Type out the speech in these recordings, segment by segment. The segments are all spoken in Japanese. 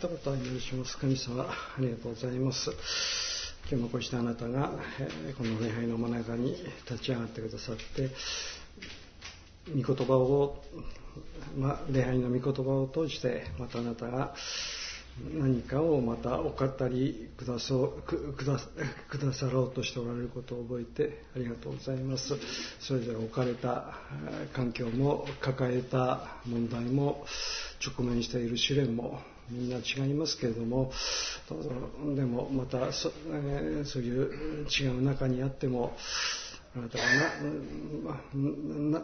一言お祈りします。神様、ありがとうございます。今日もこうしてあなたが、えこの礼拝の真中に立ち上がってくださって、御言葉を、ま礼拝の御言葉を通して、またあなたが何かをまたお語りくだそうくだくださろうとしておられることを覚えてありがとうございます。それぞれ置かれた環境も抱えた問題も直面している試練もみんな違いますけれどもでもまたそ,、えそういう違う中にあってもあなたが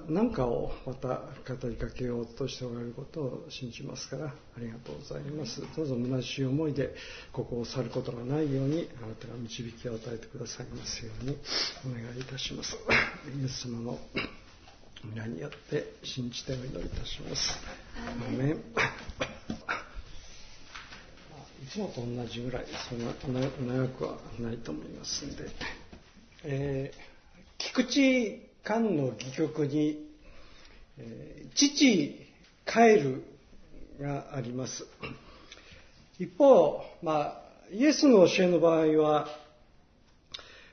何かをまた語りかけようとしておられることを信じますからありがとうございます。どうぞ虚しい思いでここを去ることがないようにあなたが導きを与えてくださいますようにお願いいたします。イエス様の皆によって信じてお祈りいたします。アメつもと同じぐらいそんな長くはないと思いますんで、えー菊池寛の戯曲に、えー、父帰るがあります。一方、まあ、イエスの教えの場合は、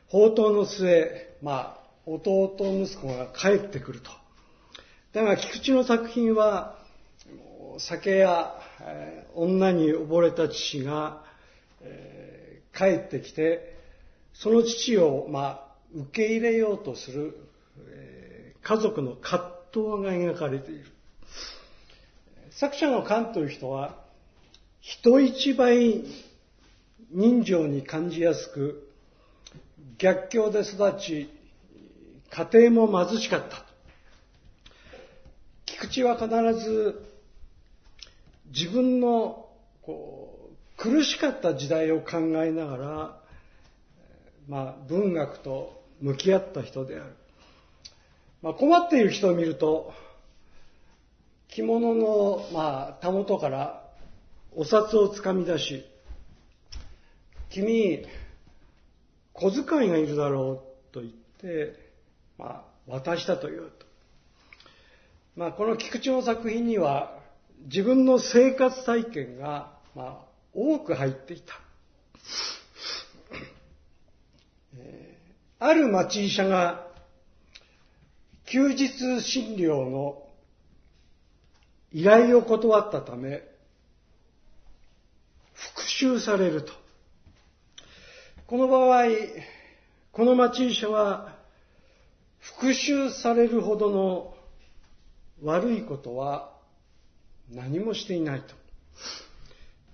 宝刀の末、まあ、弟息子が帰ってくると。だが、菊池の作品は、酒や、女に溺れた父が、えー、帰ってきて、その父を、まあ、受け入れようとする、えー、家族の葛藤が描かれている。作者のカンという人は、人一倍人情に感じやすく、逆境で育ち、家庭も貧しかった。菊池は必ず自分のこう苦しかった時代を考えながら、まあ、文学と向き合った人である。まあ、困っている人を見ると、着物の、まあ、たもとからお札をつかみ出し、君、小遣いがいるだろうと言って、まあ、渡したというと。まあ、この菊池の作品には、自分の生活体験が、まあ、多く入っていた。ある町医者が休日診療の依頼を断ったため、復讐されると。この場合、この町医者は復讐されるほどの悪いことは何もしていないと。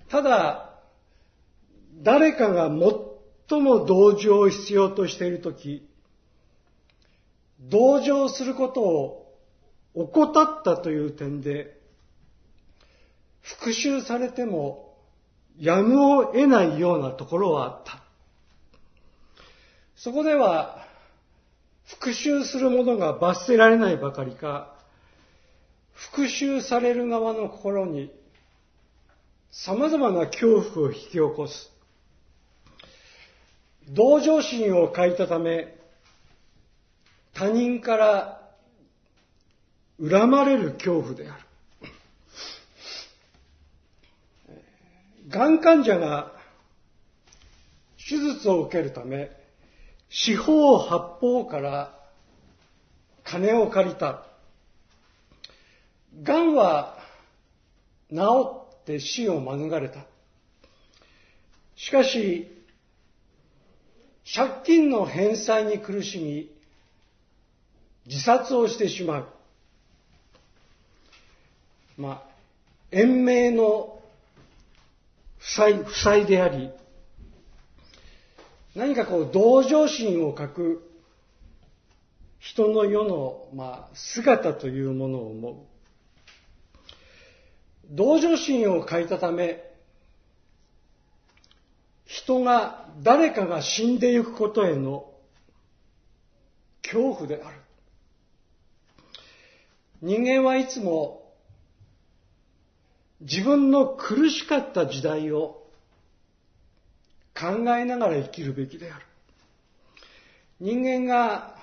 ただ、誰かが最も同情を必要としているとき、同情することを怠ったという点で、復讐されてもやむを得ないようなところはあった。そこでは、復讐する者が罰せられないばかりか、復讐される側の心に様々な恐怖を引き起こす。同情心を欠いたため、他人から恨まれる恐怖である。がん患者が手術を受けるため、四方八方から金を借りた。がんは治って死を免れた。しかし、借金の返済に苦しみ、自殺をしてしまう。まあ、延命の負債、負債であり、何かこう、同情心を欠く人の世の、まあ、姿というものを思う。同情心を欠いたため、人が、誰かが死んでいくことへの恐怖である。人間はいつも自分の苦しかった時代を考えながら生きるべきである。人間が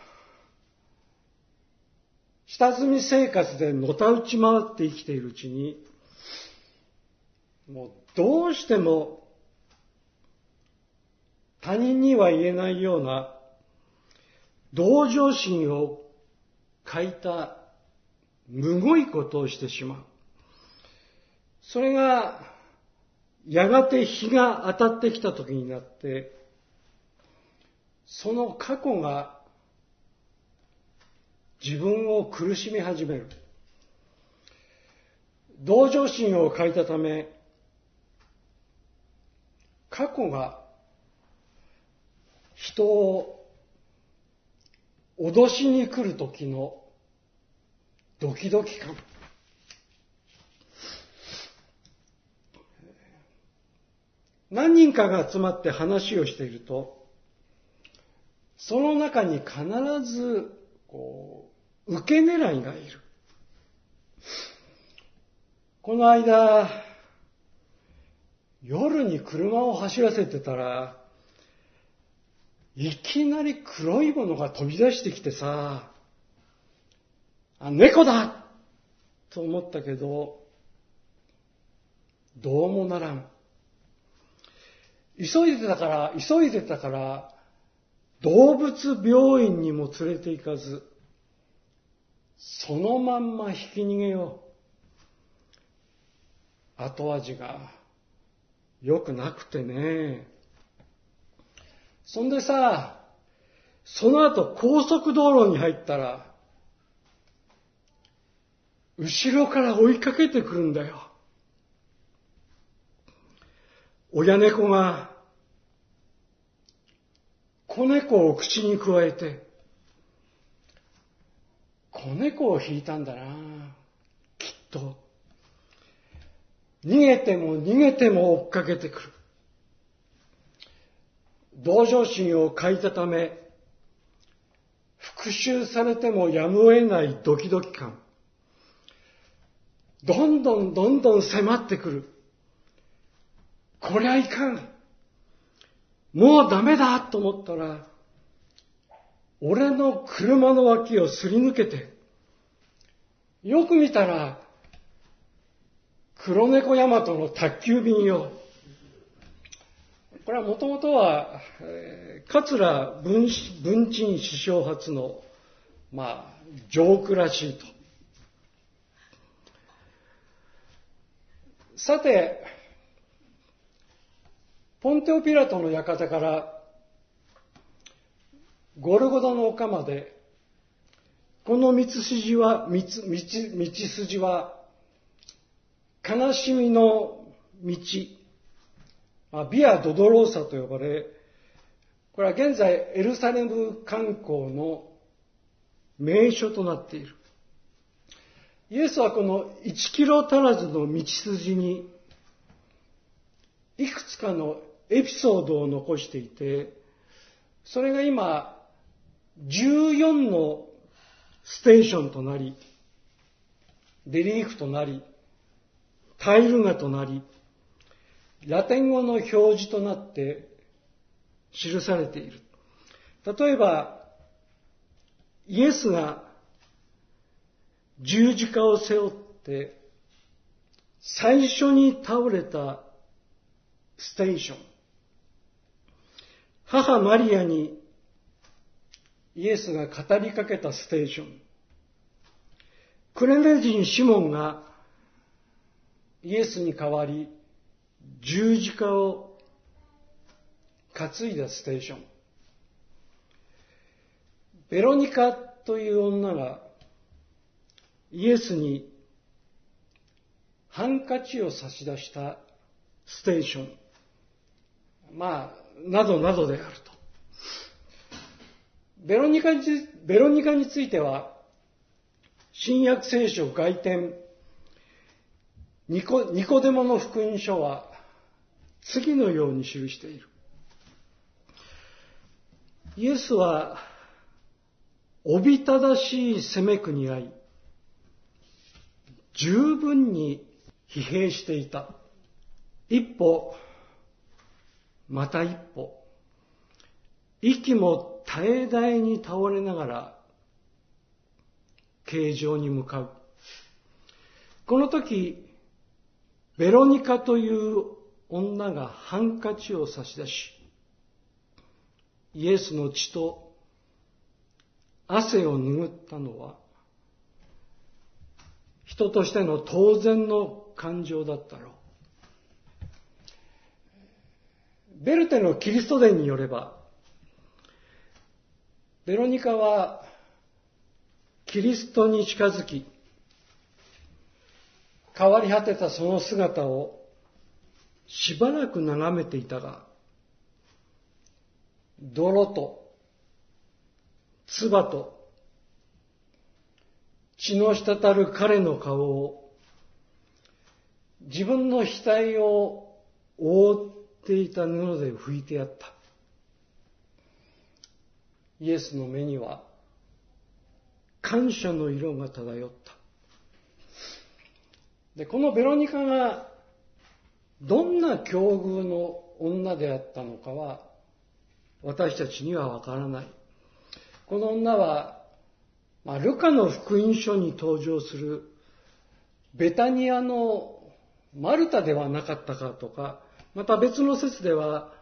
下積み生活でのたうち回って生きているうちにもうどうしても他人には言えないような同情心を欠いたむごいことをしてしまう。それがやがて日が当たってきた時になって、その過去が自分を苦しみ始める。同情心を欠いたため、過去が人を脅しに来る時のドキドキ感。何人かが集まって話をしていると、その中に必ず、こう、受け狙いがいる。この間、夜に車を走らせてたら、いきなり黒いものが飛び出してきてさ、あ、猫だと思ったけど、どうもならん。急いでたから、急いでたから、動物病院にも連れて行かず、そのまんま引き逃げよう。後味が良くなくてね。そんでさ、その後高速道路に入ったら、後ろから追いかけてくるんだよ。親猫が子猫を口に加えて、子猫を引いたんだなきっと。逃げても逃げても追っかけてくる。同情心を欠いたため、復讐されてもやむを得ないドキドキ感。どんどんどんどん迫ってくる。こりゃいかん。もうダメだと思ったら、俺の車の脇をすり抜けて、よく見たら、黒猫ヤマトの宅急便よ。これはもともとは、えー、桂文文鎮首相初の、まあ、ジョークらしいと。さて、ポンテオピラトの館からゴルゴダの丘まで、この道筋は、道、道、道筋は、悲しみの道、ビア・ドドローサと呼ばれ、これは現在エルサレム観光の名所となっている。イエスはこの1キロ足らずの道筋に、いくつかのエピソードを残していて、それが今、14のステーションとなり、レリーフとなり、タイル画となり、ラテン語の表示となって記されている。例えば、イエスが十字架を背負って最初に倒れたステーション。母マリアにイエスが語りかけたステーション。クレネ人シモンがイエスに代わり十字架を担いだステーション。ベロニカという女がイエスにハンカチを差し出したステーション。まあ、などなどであると。ベロニカにベロニカについては、新約聖書外典ニコニコデモの福音書は次のように記している。イエスは、おびただしい攻めくにあい、十分に疲弊していた。一歩、また一歩、息も絶え絶えに倒れながら、形状に向かう。この時、ベロニカという女がハンカチを差し出し、イエスの血と汗を拭ったのは、人としての当然の感情だったろう。ベルテのキリスト伝によれば、ベロニカはキリストに近づき、変わり果てたその姿をしばらく眺めていたが、泥と、唾と、血の滴る彼の顔を、自分の額を覆っていた布で拭いてやった。イエスの目には感謝の色が漂った。で、このベロニカがどんな境遇の女であったのかは私たちにはわからない。この女は、まあ、ルカの福音書に登場するベタニアのマルタではなかったかとか、また別の説では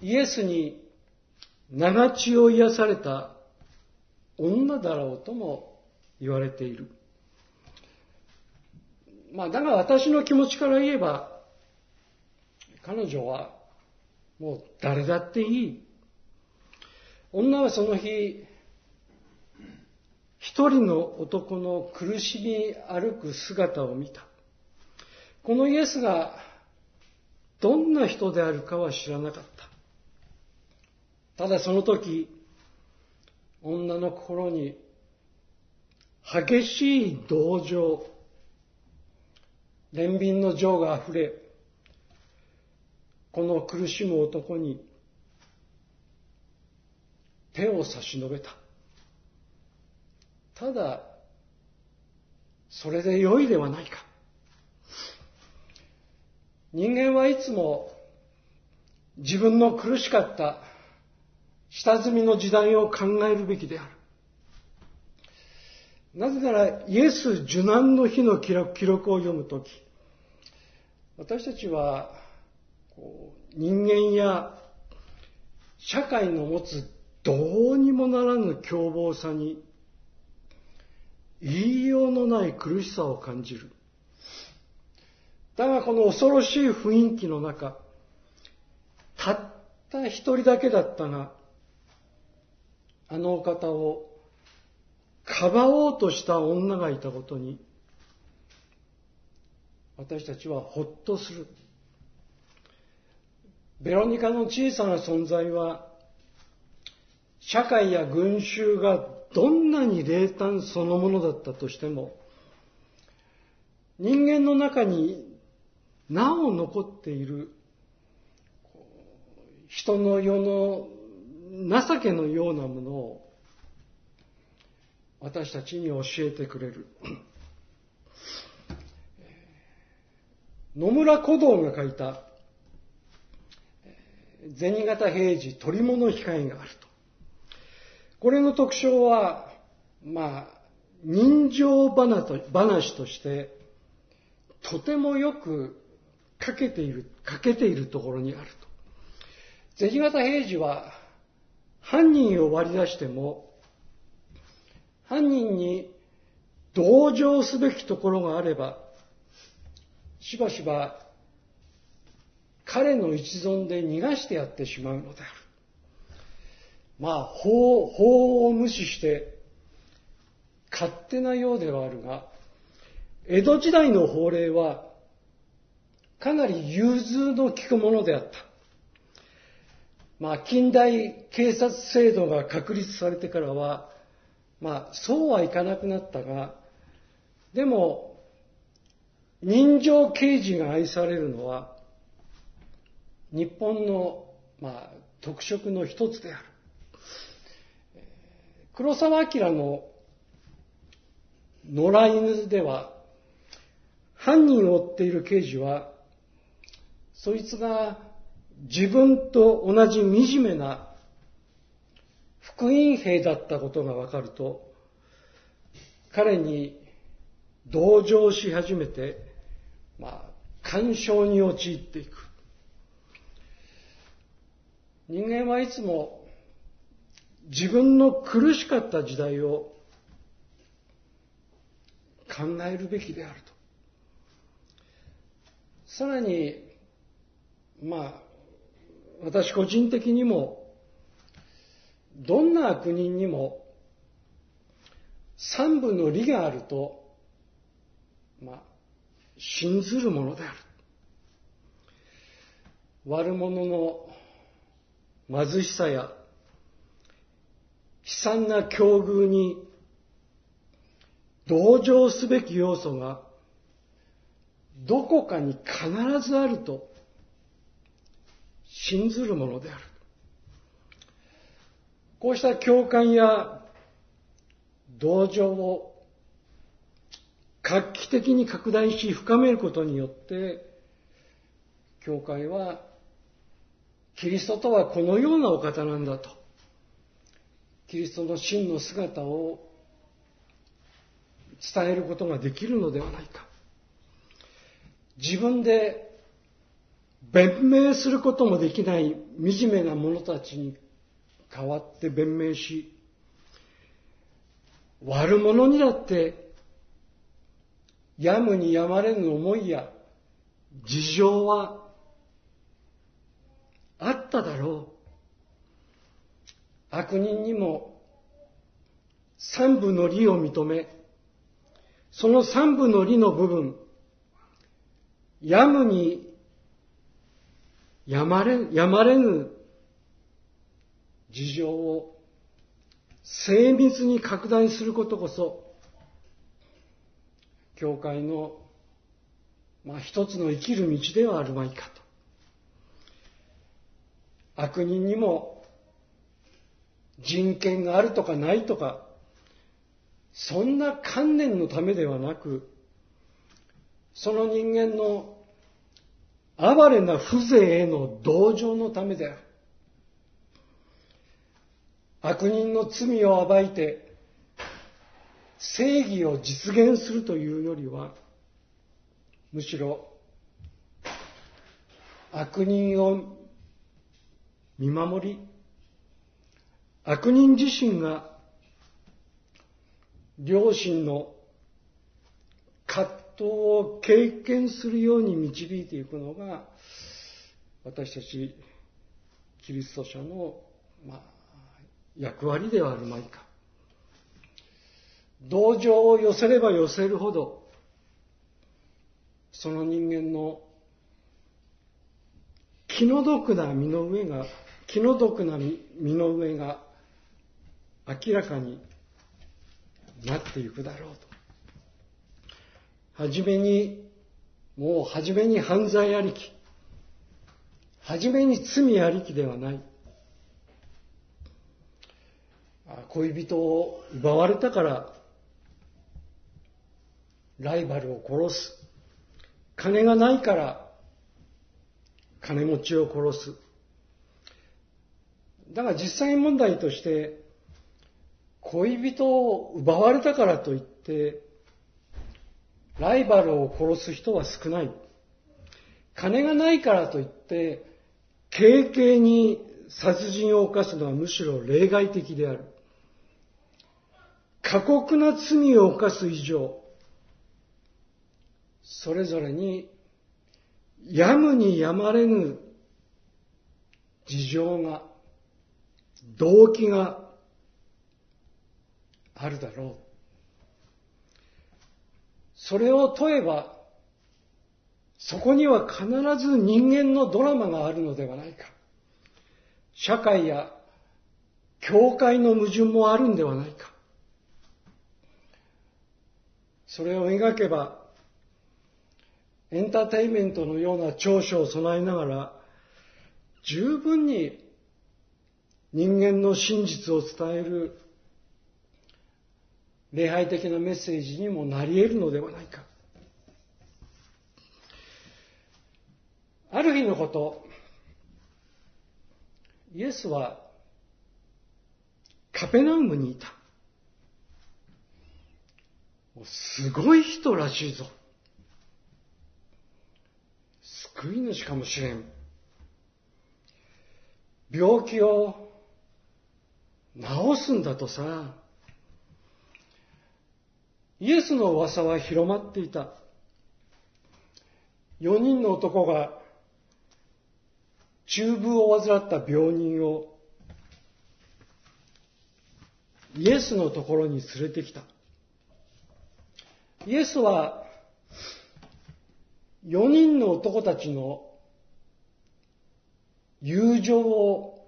イエスに長血を癒された女だろうとも言われている。まあ、だが私の気持ちから言えば、彼女はもう誰だっていい。女はその日、一人の男の苦しみ歩く姿を見た。このイエスがどんな人であるかは知らなかった。ただその時、女の心に激しい同情、憐憫の情が溢れ、この苦しむ男に手を差し伸べた。ただ、それで良いではないか。人間はいつも自分の苦しかった下積みの時代を考えるべきである。なぜなら、イエス受難の日の記録を読むとき、私たちは、人間や社会の持つどうにもならぬ凶暴さに言いようのない苦しさを感じる。だがこの恐ろしい雰囲気の中、たった一人だけだったが、あのお方をかばおうとした女がいたことに、私たちはほっとする。ベロニカの小さな存在は、社会や群衆がどんなに冷淡そのものだったとしても、人間の中になお残っている人の世の情けのようなものを私たちに教えてくれる。野村古道が書いた銭形平次取り物控えがあると。これの特徴は、まあ、人情話として、とてもよく書けている、書けているところにあると。銭形平次は、犯人を割り出しても、犯人に同情すべきところがあれば、しばしば彼の一存で逃がしてやってしまうのである。まあ、法、法を無視して、勝手なようではあるが、江戸時代の法令は、かなり融通の利くものであった。まあ、近代警察制度が確立されてからは、まあ、そうはいかなくなったが、でも、人情刑事が愛されるのは、日本の、まあ、特色の一つである。黒澤明の野良犬では、犯人を追っている刑事は、そいつが自分と同じ惨めな福音兵だったことがわかると、彼に同情し始めて、まあ、干渉に陥っていく。人間はいつも自分の苦しかった時代を考えるべきであると。さらに、まあ、私個人的にも、どんな悪人にも三分の理があると、まあ、信ずるものである。悪者の貧しさや悲惨な境遇に同情すべき要素がどこかに必ずあると信ずるものである。こうした共感や同情を画期的に拡大し深めることによって、教会はキリストとはこのようなお方なんだと。キリストの真の姿を伝えることができるのではないか。自分で弁明することもできない惨めな者たちに代わって弁明し、悪者にだってやむにやまれぬ思いや事情はあっただろう。悪人にも三部の理を認め、その三部の理の部分、やむにやまれやまれぬ事情を精密に拡大することこそ、教会の、まあ、一つの生きる道ではあるまいかと。悪人にも人権があるとかないとか、そんな観念のためではなく、その人間の哀れな風情への同情のためである。悪人の罪を暴いて正義を実現するというよりは、むしろ悪人を見守り、悪人自身が両親の葛藤を経験するように導いていくのが私たちキリスト者の、まあ、役割ではあるまいか。同情を寄せれば寄せるほど、その人間の気の毒な身の上が、気の毒な身の上が明らかになっていくだろうと。はじめに、もうはじめに犯罪ありき、はじめに罪ありきではない。恋人を奪われたからライバルを殺す。金がないから金持ちを殺す。だが実際問題として恋人を奪われたからといってライバルを殺す人は少ない。金がないからといって軽々に殺人を犯すのはむしろ例外的である。過酷な罪を犯す以上、それぞれにやむにやまれぬ事情が、動機があるだろう。それを問えば、そこには必ず人間のドラマがあるのではないか。社会や教会の矛盾もあるんではないか。それを描けば、エンターテインメントのような長所を備えながら、十分に人間の真実を伝える礼拝的なメッセージにもなり得るのではないか。ある日のこと、イエスはカペナウムにいた。すごい人らしいぞ。救い主かもしれん。病気を治すんだとさ。イエスの噂は広まっていた。4人の男が中部を患った病人をイエスのところに連れてきた。イエスは4人の男たちの友情を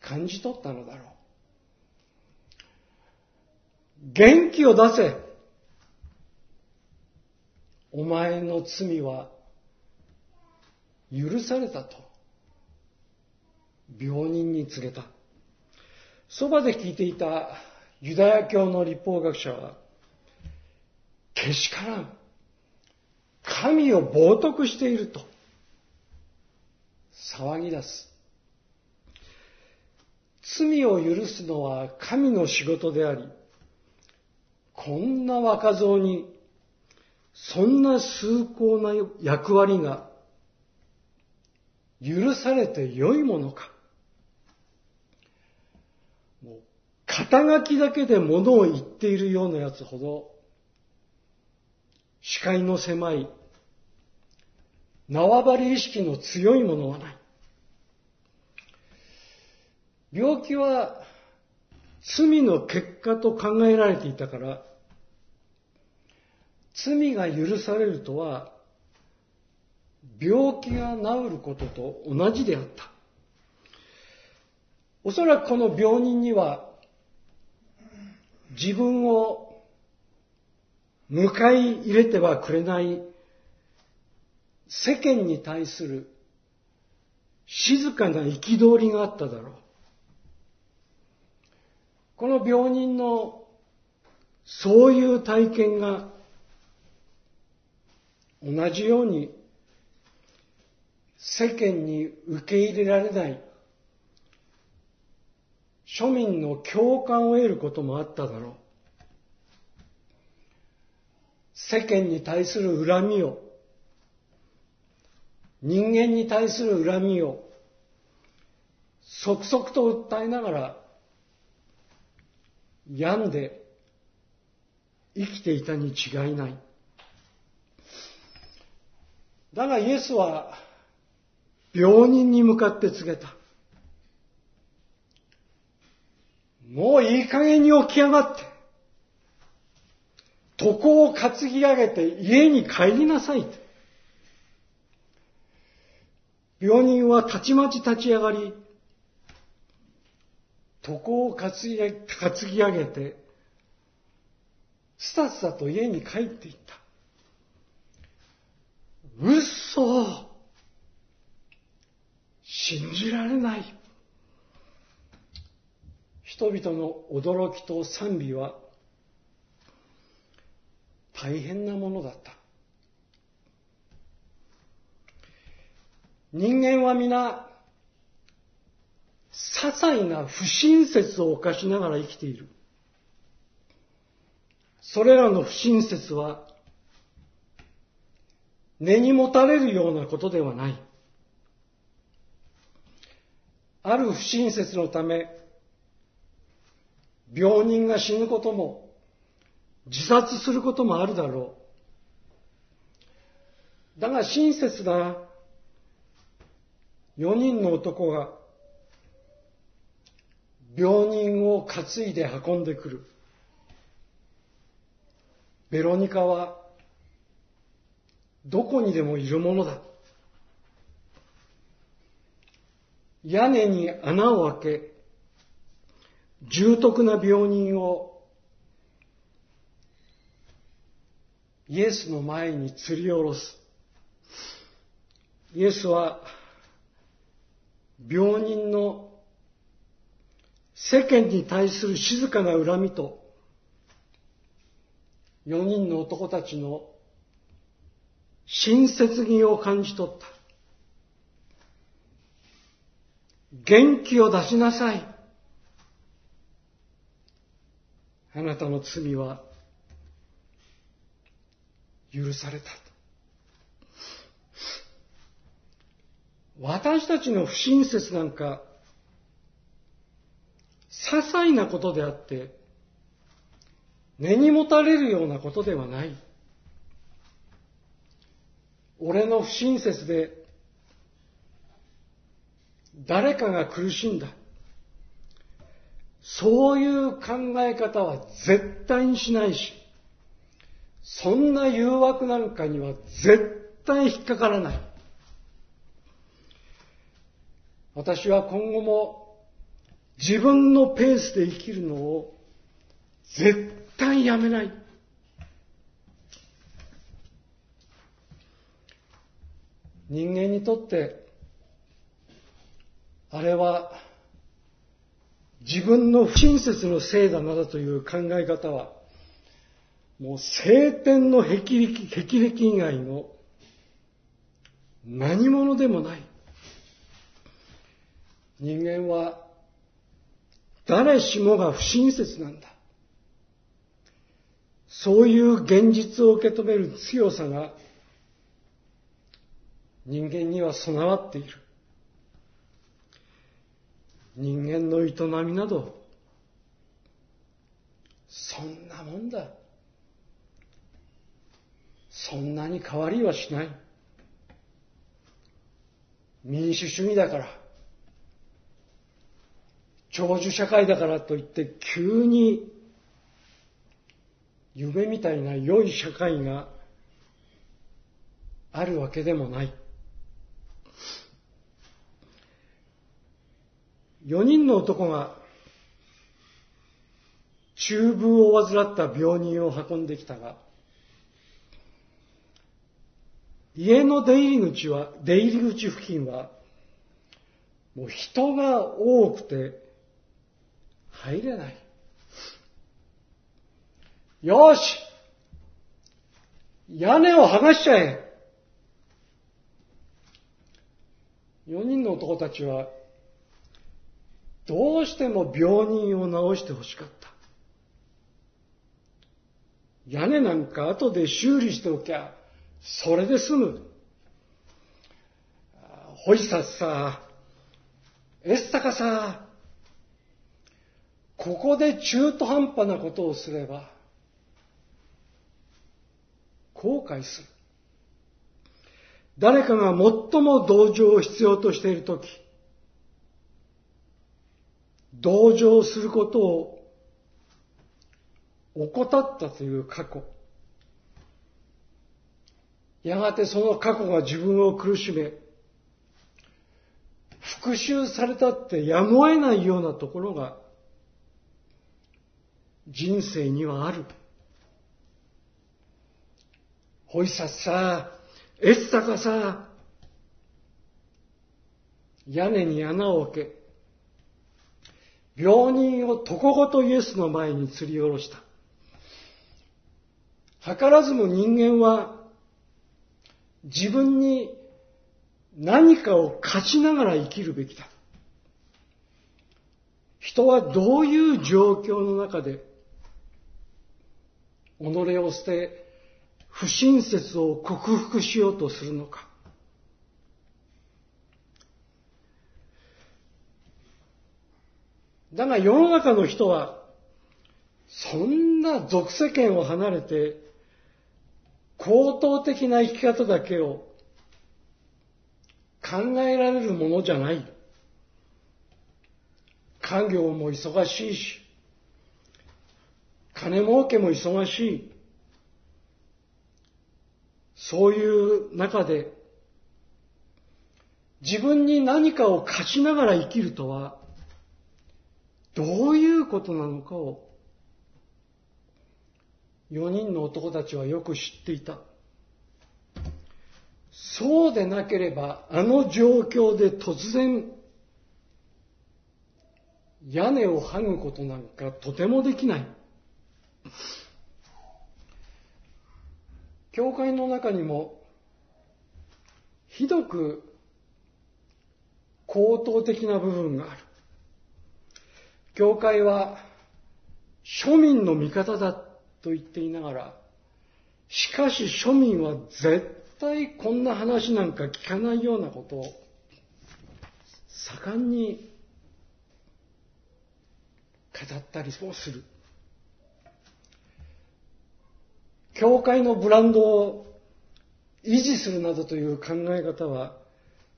感じ取ったのだろう。元気を出せお前の罪は許されたと病人に告げた。そばで聞いていたユダヤ教の立法学者は、けしからん。神を冒涜していると騒ぎ出す。罪を許すのは神の仕事であり、こんな若造にそんな崇高な役割が許されてよいものか。もう肩書きだけで物を言っているようなやつほど視界の狭い縄張り意識の強いものはない。病気は罪の結果と考えられていたから、罪が許されるとは、病気が治ることと同じであった。おそらくこの病人には、自分を迎え入れてはくれない世間に対する静かな憤りがあっただろう。この病人のそういう体験が同じように世間に受け入れられない庶民の共感を得ることもあっただろう。世間に対する恨みを、人間に対する恨みを、即々と訴えながら、病んで生きていたに違いない。だがイエスは病人に向かって告げた。もういい加減に起き上がって、床を担ぎ上げて家に帰りなさい。病人はたちまち立ち上がり、床を担ぎ上げて、スタスタと家に帰っていった。嘘信じられない。人々の驚きと賛美は大変なものだった。人間は皆、些細な不親切を犯しながら生きている。それらの不親切は、根に持たれるようなことではない。ある不親切のため、病人が死ぬことも、自殺することもあるだろう。だが親切な4人の男が病人を担いで運んでくる。ベロニカはどこにでもいるものだ。屋根に穴を開け、重篤な病人をイエスの前に吊り下ろす。イエスは病人の世間に対する静かな恨みと4人の男たちの親切義を感じ取った。元気を出しなさい。あなたの罪は許された。私たちの不親切なんか、些細なことであって、根に持たれるようなことではない。俺の不親切で誰かが苦しんだ。そういう考え方は絶対にしないし、そんな誘惑なんかには絶対引っかからない。私は今後も自分のペースで生きるのを絶対やめない。人間にとってあれは自分の不親切のせいだなどという考え方はもう晴天の霹靂霹靂以外の何者でもない。人間は誰しもが不親切なんだ。そういう現実を受け止める強さが人間には備わっている。人間の営みなど、そんなもんだ。そんなに変わりはしない。民主主義だから、長寿社会だからといって急に夢みたいな良い社会があるわけでもない。4人の男が中風を患った病人を運んできたが、家の出入り口は、出入り口付近は、もう人が多くて入れない。よし屋根を剥がしちゃえ4人の男たちはどうしても病人を治してほしかった。屋根なんか後で修理しておきゃ、それで済む。ホイサスさ、エスタカさ、ここで中途半端なことをすれば、後悔する。誰かが最も同情を必要としているとき、同情することを怠ったという過去。やがてその過去が自分を苦しめ、復讐されたってやむを得ないようなところが人生にはある。ほいさっさ、エッサかさ、屋根に穴を開け、病人を床ごとイエスの前に吊り下ろした。図らずも人間は自分に何かを勝ちながら生きるべきだ。人はどういう状況の中で己を捨て不親切を克服しようとするのか。だが世の中の人は、そんな俗世間を離れて、高等的な生き方だけを考えられるものじゃない。家業も忙しいし、金儲けも忙しい。そういう中で、自分に何かを貸しながら生きるとは、どういうことなのかを、4人の男たちはよく知っていた。そうでなければ、あの状況で突然、屋根を剥ぐことなんかとてもできない。教会の中にも、ひどく高等的な部分がある。教会は庶民の味方だったと言っていながら、しかし庶民は絶対こんな話なんか聞かないようなことを盛んに語ったりもする。教会のブランドを維持するなどという考え方は、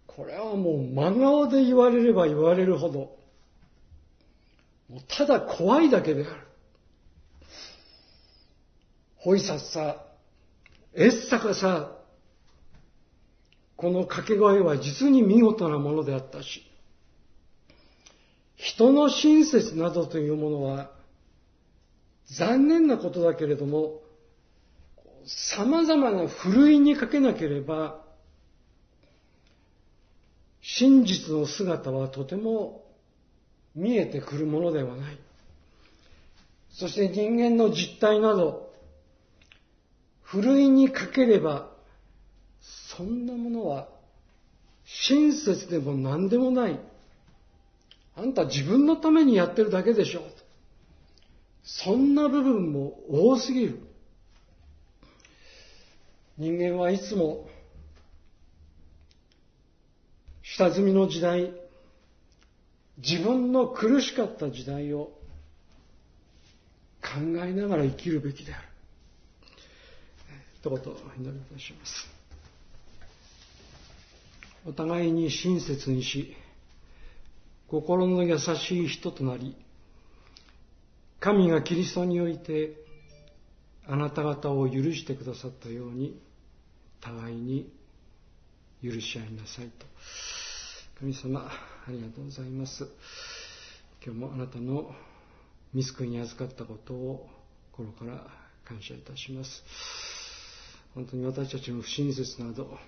これはもう真顔で言われれば言われるほど、もうただ怖いだけである。ほいさっさ、えっさかさ、この掛け声は実に見事なものであったし、人の親切などというものは残念なことだけれども、様々なふるいにかけなければ、真実の姿はとても見えてくるものではない。そして人間の実態など、ふるいにかければ、そんなものは親切でも何でもない。あんた自分のためにやってるだけでしょ。そんな部分も多すぎる。人間はいつも下積みの時代、自分の苦しかった時代を考えながら生きるべきである。一言お祈りいたします。お互いに親切にし、心の優しい人となり、神がキリストにおいてあなた方を許してくださったように、互いに許し合いなさいと。神様、ありがとうございます。今日もあなたの見救いに預かったことを心から感謝いたします。本当に私たちの不親切など、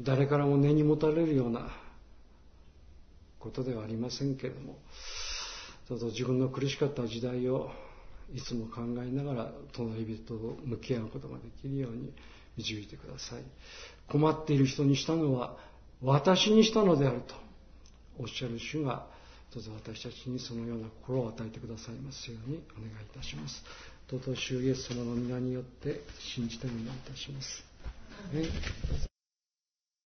誰からも根に持たれるようなことではありませんけれども、どうぞ自分の苦しかった時代をいつも考えながら隣人と向き合うことができるように導いてください。困っている人にしたのは私にしたのであるとおっしゃる主がどうぞ私たちにそのような心を与えてくださいますようにお願いいたします。尊い主イエス様の皆によって信じてお願いいたします。